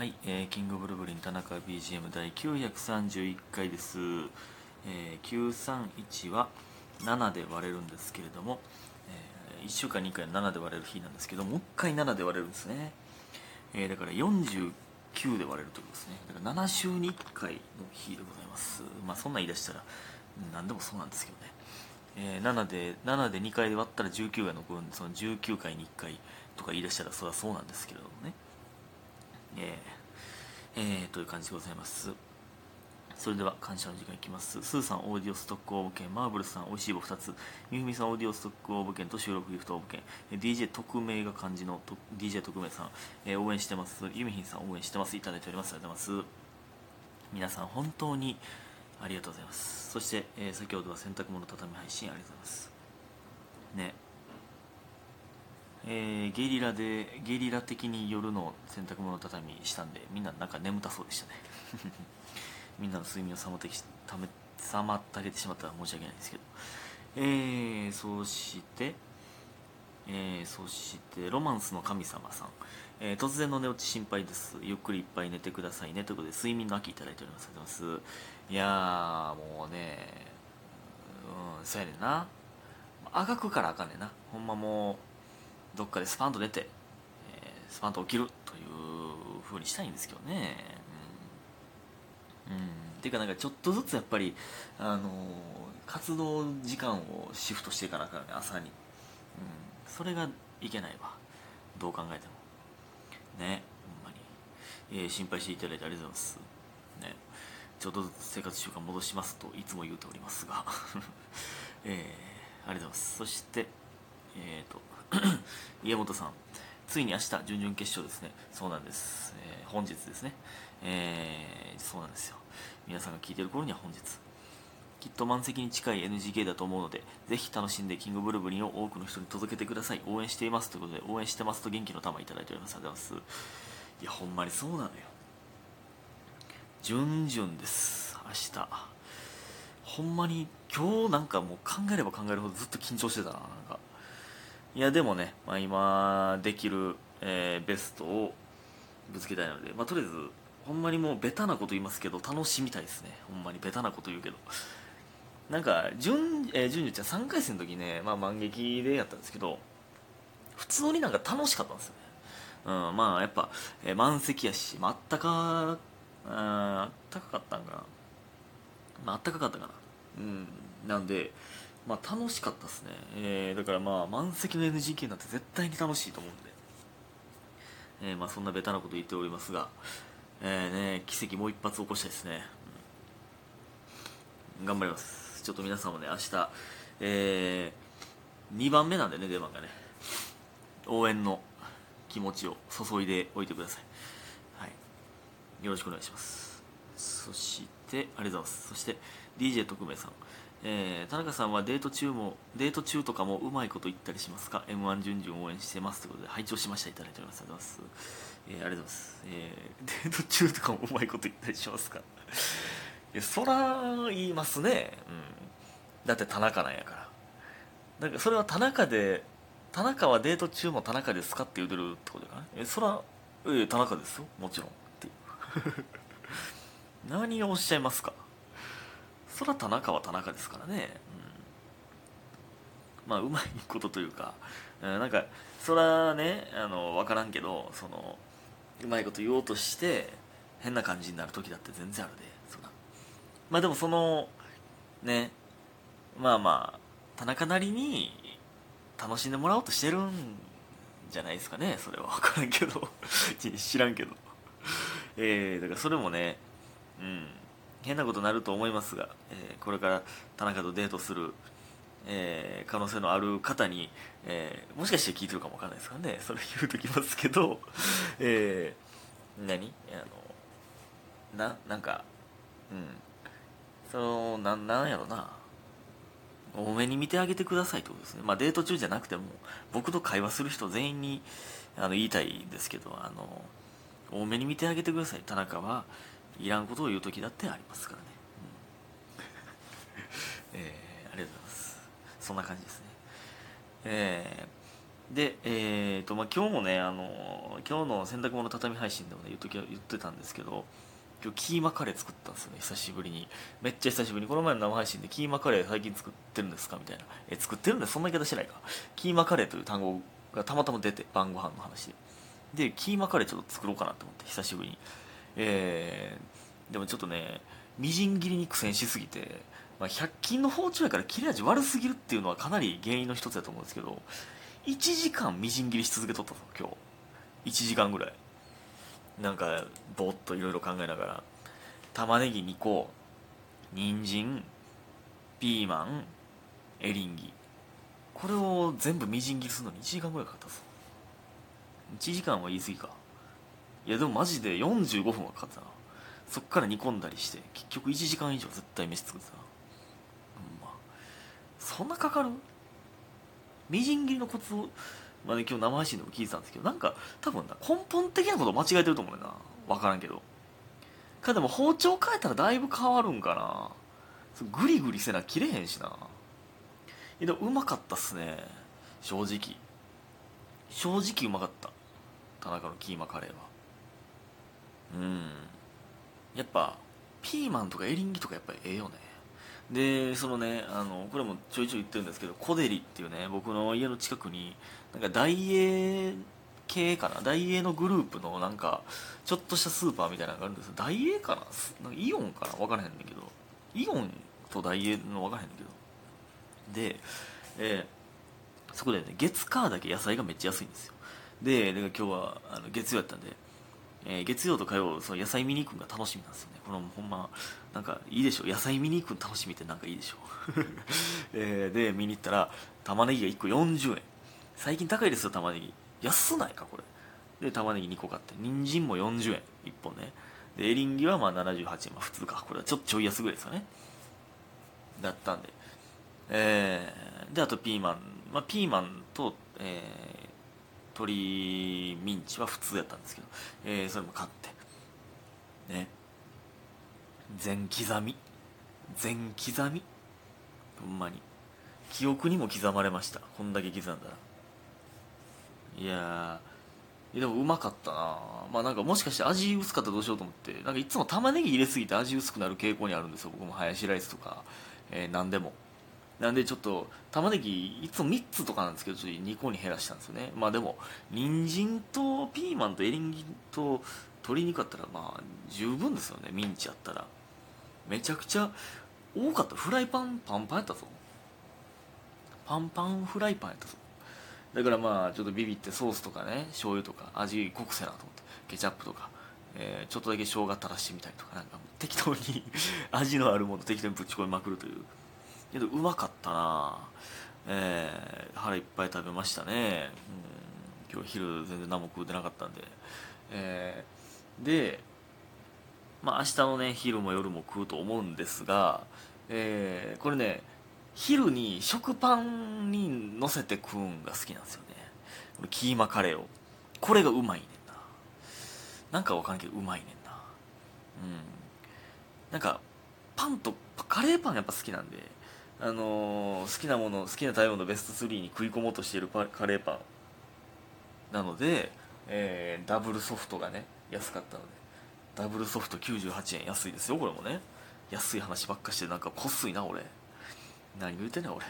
はい、えーキングブルブリン田中 BGM 第931回です、えー931は7で割れるんですけれども、え1週間に1回7で割れる日なんですけどもう1回7で割れるんですね、えーだから49で割れるということですね。だから7週に1回の日でございます。まあそんなん言い出したら何でもそうなんですけどね。えー7で7で2回割ったら19が残るんでその19回に1回とか言い出したらそれはそうなんですけれどもね。えーえーという感じでございます。それでは感謝の時間いきます。スーさんオーディオストック応募券マーブルさんおいしい棒2つ。みふみさんオーディオストック応募券と収録ギフト応募券えー DJ 特命が漢字の DJ 特命さん、えー応援してます。ゆみひんさん応援してます。いただいております。ありがとうございます。皆さん本当にありがとうございます。そして、えー先ほどは洗濯物畳配信ありがとうございます。ね。えーゲリラでゲリラ的に夜の洗濯物畳みしたんでみんななんか眠たそうでしたね。みんなの睡眠を妨げため妨げてしまったら申し訳ないんですけど。えー、そしてえー、そしてロマンスの神様さん、えー突然の寝落ち心配です。ゆっくりいっぱい寝てくださいね。ということで睡眠の秋いただいております。ありがとうございますいやーもうねうんそうやねんな。あがくからあかんねんな。ほんまもうどっかでスパンと寝て、えースパンと起きるという風にしたいんですけどね。うん、うん、っていうかなんかちょっとずつやっぱりあのー活動時間をシフトしていかなかんね朝に、うん、それがいけないわ。どう考えても。ね。ほんまに、えー心配していただいてありがとうございます。ね。ちょっとずつ生活習慣戻しますといつも言うておりますが。えーありがとうございます。そしてえっ、と 家元さんついに明日準々決勝ですね。そうなんです、えー本日ですね。えーそうなんですよ。皆さんが聞いてる頃には本日。きっと満席に近い NGK だと思うのでぜひ楽しんでキングブルブリンを多くの人に届けてください。応援しています。ということで応援してますと元気の玉いただいております。ありがとうございます。いやほんまにそうなのよ。準々です。明日。ほんまに今日なんかもう考えれば考えるほどずっと緊張してたななんか。いやでもね、まあ、今できる、えーベストをぶつけたいので、まあ、とりあえずほんまにもうベタなこと言いますけど楽しみたいですね。ほんまにベタなこと言うけど。なんか準,、えー、準々ちゃん3回戦の時ね、まあ、満劇でやったんですけど普通になんか楽しかったんですよね。うん、まあやっぱ、えー満席やし、まああったかああったかかったんかな、まあったかかったかな。うんなんでまあ楽しかったですね、えーだからまあ満席の NGK なんて絶対に楽しいと思うんで、えーまあそんなベタなこと言っておりますが、えーね、奇跡もう一発起こしたいですね、うん。頑張ります。ちょっと皆さんもね明日、え2番目なんでね出番がね。応援の気持ちを注いでおいてください、はい、よろしくお願いします。そしてありがとうございます。そして DJ 特命さん。えー田中さんはデート中もデート中とかもうまいこと言ったりしますか？m 1準々応援してますということで拝聴しましたいただいております。ありがとうございます、えーありがとうございます、えーデート中とかもうまいこと言ったりしますか？いやそら言いますね、うん、だって田中なんやから。なんかそれは田中で田中はデート中も田中ですかって言うてるってことかなえそらええ田中ですよ。もちろんっていう。何をおっしゃいますか？そら田中は田中ですからね、うん、まあうまいことというか、うんなんかそらねあの分からんけどそのうまいこと言おうとして変な感じになる時だって全然あるでそら。まあでもそのねまあまあ田中なりに楽しんでもらおうとしてるんじゃないですかねそれは。分からんけど。知らんけど。えー、だからそれもねうん。変なことになると思いますが、えーこれから田中とデートする、えー可能性のある方に、えーもしかして聞いてるかもわかんないですからね。それ言うときますけど、えー何？あのななんかうん。そのななんやろな。多めに見てあげてくださいってことですね。まあデート中じゃなくても僕と会話する人全員にあの言いたいですけどあの多めに見てあげてください。田中はいらんことを言う時だってありますからね、うん。えーありがとうございます。そんな感じですね。えで、えーとまあ、今日もねあの今日の洗濯物畳配信でもね言っとき言ってたんですけど今日キーマカレー作ったんですよね久しぶりに。めっちゃ久しぶりに。この前の生配信でキーマカレー最近作ってるんですかみたいな。え作ってるんでそんな言い方してないか。キーマカレーという単語がたまたま出て晩ご飯の話で。でキーマカレーちょっと作ろうかなと思って久しぶりに。えー、でもちょっとねみじん切りに苦戦しすぎて、まあ、100均の包丁やから切れ味悪すぎるっていうのはかなり原因の一つだと思うんですけど1時間みじん切りし続けとったぞ今日。1時間ぐらい。なんかぼっといろいろ考えながら。玉ねぎ2個人参ピーマンエリンギ。これを全部みじん切りするのに1時間ぐらいかかったぞ。1時間は言い過ぎか。いやでもマジで45分はかかったな。そっから煮込んだりして結局1時間以上絶対飯作ってたな。うんま。そんなかかる？みじん切りのコツを、まあね、今日生配信でも聞いてたんですけどなんか多分な根本的なこと間違えてると思うねんな。分からんけど。かでも包丁変えたらだいぶ変わるんかな。グリグリせな切れへんしな。いやでもうまかったっすね。正直。正直うまかった。田中のキーマカレーは。うん。やっぱピーマンとかエリンギとかやっぱりええよね。でそのねあのこれもちょいちょい言ってるんですけどコデリっていうね僕の家の近くになんか大英系かな？大英のグループのなんかちょっとしたスーパーみたいなのがあるんですよ。大英かな？なんかイオンかな？分からへんねんけど。イオンと大英の分からへんねんけど。で、えー、そこでね月火だけ野菜がめっちゃ安いんですよ。でで今日はあの月曜やったんでえー、月曜と火曜その野菜見に行くのが楽しみなんですよね。このほんまなんかいいでしょ野菜見に行くの楽しみってなんかいいでしょ、えー、で見に行ったら玉ねぎが1個40円。最近高いですよ玉ねぎ。安ないかこれ。で玉ねぎ2個買って人参も40円。1本ね。でエリンギはまあ78円、まあ、普通か。これはちょっとちょい安ぐらいですかね。だったんで。えー、であとピーマン、まあ、ピーマンと、えー、鶏ミンチは普通やったんですけど、えー、それも買って。ね。全刻み。全刻み。ほんまに。記憶にも刻まれました。こんだけ刻んだら。いやでもうまかったな。まあなんかもしかして味薄かったらどうしようと思って。なんかいつも玉ねぎ入れすぎて味薄くなる傾向にあるんですよ。僕もハヤシライスとか、えー、何でも。なんでちょっと玉ねぎいつも3つとかなんですけどちょっと2個に減らしたんですよね。まあでも人参とピーマンとエリンギと鶏肉あったらまあ十分ですよね。ミンチやったら。めちゃくちゃ多かった。フライパンパンパンやったぞ。パンパンフライパンやったぞ。だからまあちょっとビビってソースとかね醤油とか味濃くせなと思ってケチャップとか、えー、ちょっとだけ生姜垂らしてみたりとかなんか適当に味のあるもの適当にぶち込みまくるという。けどうまかったな。えー、腹いっぱい食べましたね、うん、今日昼全然何も食うてなかったんで。えー、でまあ明日のね昼も夜も食うと思うんですが、えー、これね昼に食パンにのせて食うんが好きなんですよね。キーマカレーを。これがうまいねんな。なんかわかんないけどうまいねんな。うん。なんかパンとカレーパンやっぱ好きなんで。あのー、好きなもの好きな食べ物ベスト3に食い込もうとしているカレーパン。なので、えー、ダブルソフトがね安かったので。ダブルソフト98円。安いですよこれもね。安い話ばっかしてなんかこっすいな俺。何言うてんねん俺。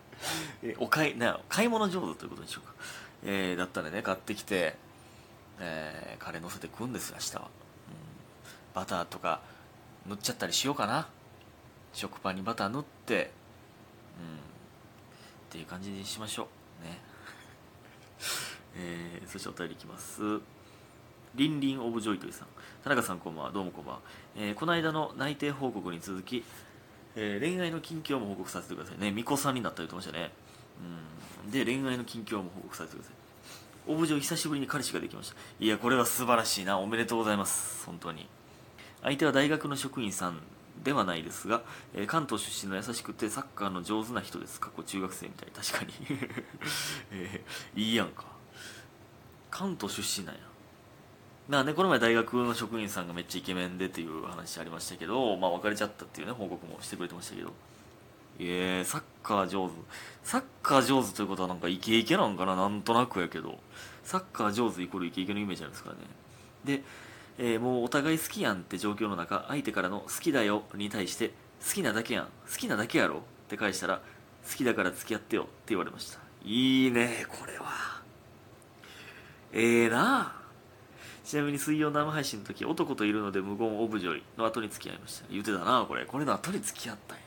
えお買いな買い物上手ということにしようか、えー、だったらね買ってきて、えー、カレー乗せて食うんですよ明日は、うん、バターとか塗っちゃったりしようかな。食パンにバター塗ってっていう感じにしましょう。ね。えー、そしてお便りいきます。リンリンオブジョイトイさん。田中さんこんばんは。どうもこんばんは、えー、この間の内定報告に続き、えー、恋愛の近況も報告させてください。ね巫女さんになったり言ってましたね。うん。で恋愛の近況も報告させてください。オブジョイ久しぶりに彼氏ができました。いやこれは素晴らしいな。おめでとうございます。本当に。相手は大学の職員さんではないですが、えー、関東出身の優しくてサッカーの上手な人です。過去中学生みたい。確かに、えー、いいやんか。関東出身なんや。まあねこの前大学の職員さんがめっちゃイケメンでっていう話ありましたけどまあ別れちゃったっていうね報告もしてくれてましたけど。ええサッカー上手。サッカー上手ということはなんかイケイケなんかな？なんとなくやけど。サッカー上手イコールイケイケのイメージあるんですからね。で、えーもうお互い好きやんって状況の中相手からの好きだよに対して好きなだけやん好きなだけやろって返したら好きだから付き合ってよって言われました。いいね。これは。ええなちなみに水曜生配信の時男といるので無言オブジョイの後に付き合いました言ってたなこれこれの後に付き合ったんや。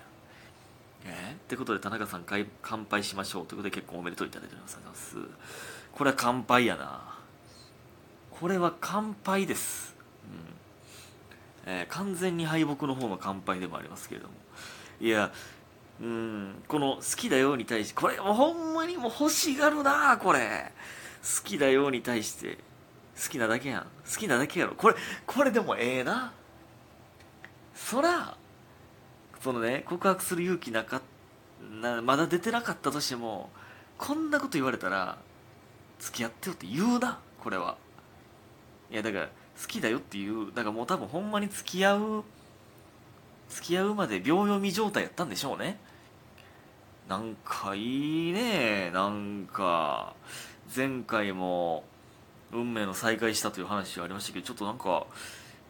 えーってことで田中さん乾乾杯しましょうということで結婚おめでとういただいております。これは乾杯やな。これは乾杯です、えー完全に敗北の方の乾杯でもありますけれども。いやうんこの「好きだよ」に対してこれもうほんまにもう欲しがるなこれ。好きだよに対して好きなだけやん。好きなだけやろ。これこれでもええな。そらそのね告白する勇気なかなまだ出てなかったとしてもこんなこと言われたら付き合ってよって言うなこれは。いやだから好きだよっていうだからもう多分ほんまに付き合う付き合うまで秒読み状態やったんでしょうね。なんかいいねなんか前回も運命の再会したという話がありましたけどちょっとなんか、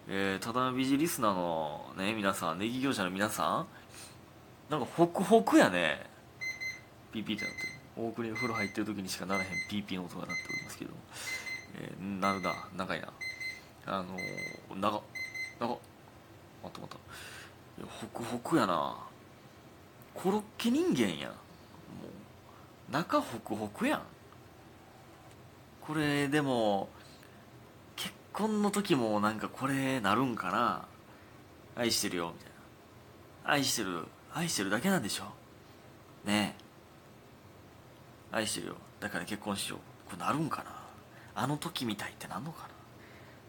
えー、ただの美人リスナーのね皆さんネギ業者の皆さんなんかホクホクやね。ピーピーってなってる。大国の風呂入ってる時にしかならへんピーピーの音が鳴っておりますけど、えー、なるな長いな。あのー、長っ。長っ。またまた。ホクホクやな。コロッケ人間やもう。中ホクホクやん。これでも結婚の時もなんかこれなるんかな。愛してるよみたいな。愛してる愛してるだけなんでしょ。ねえ。愛してるよ。だから結婚しよう。これなるんかな。あの時みたいってなんのかな。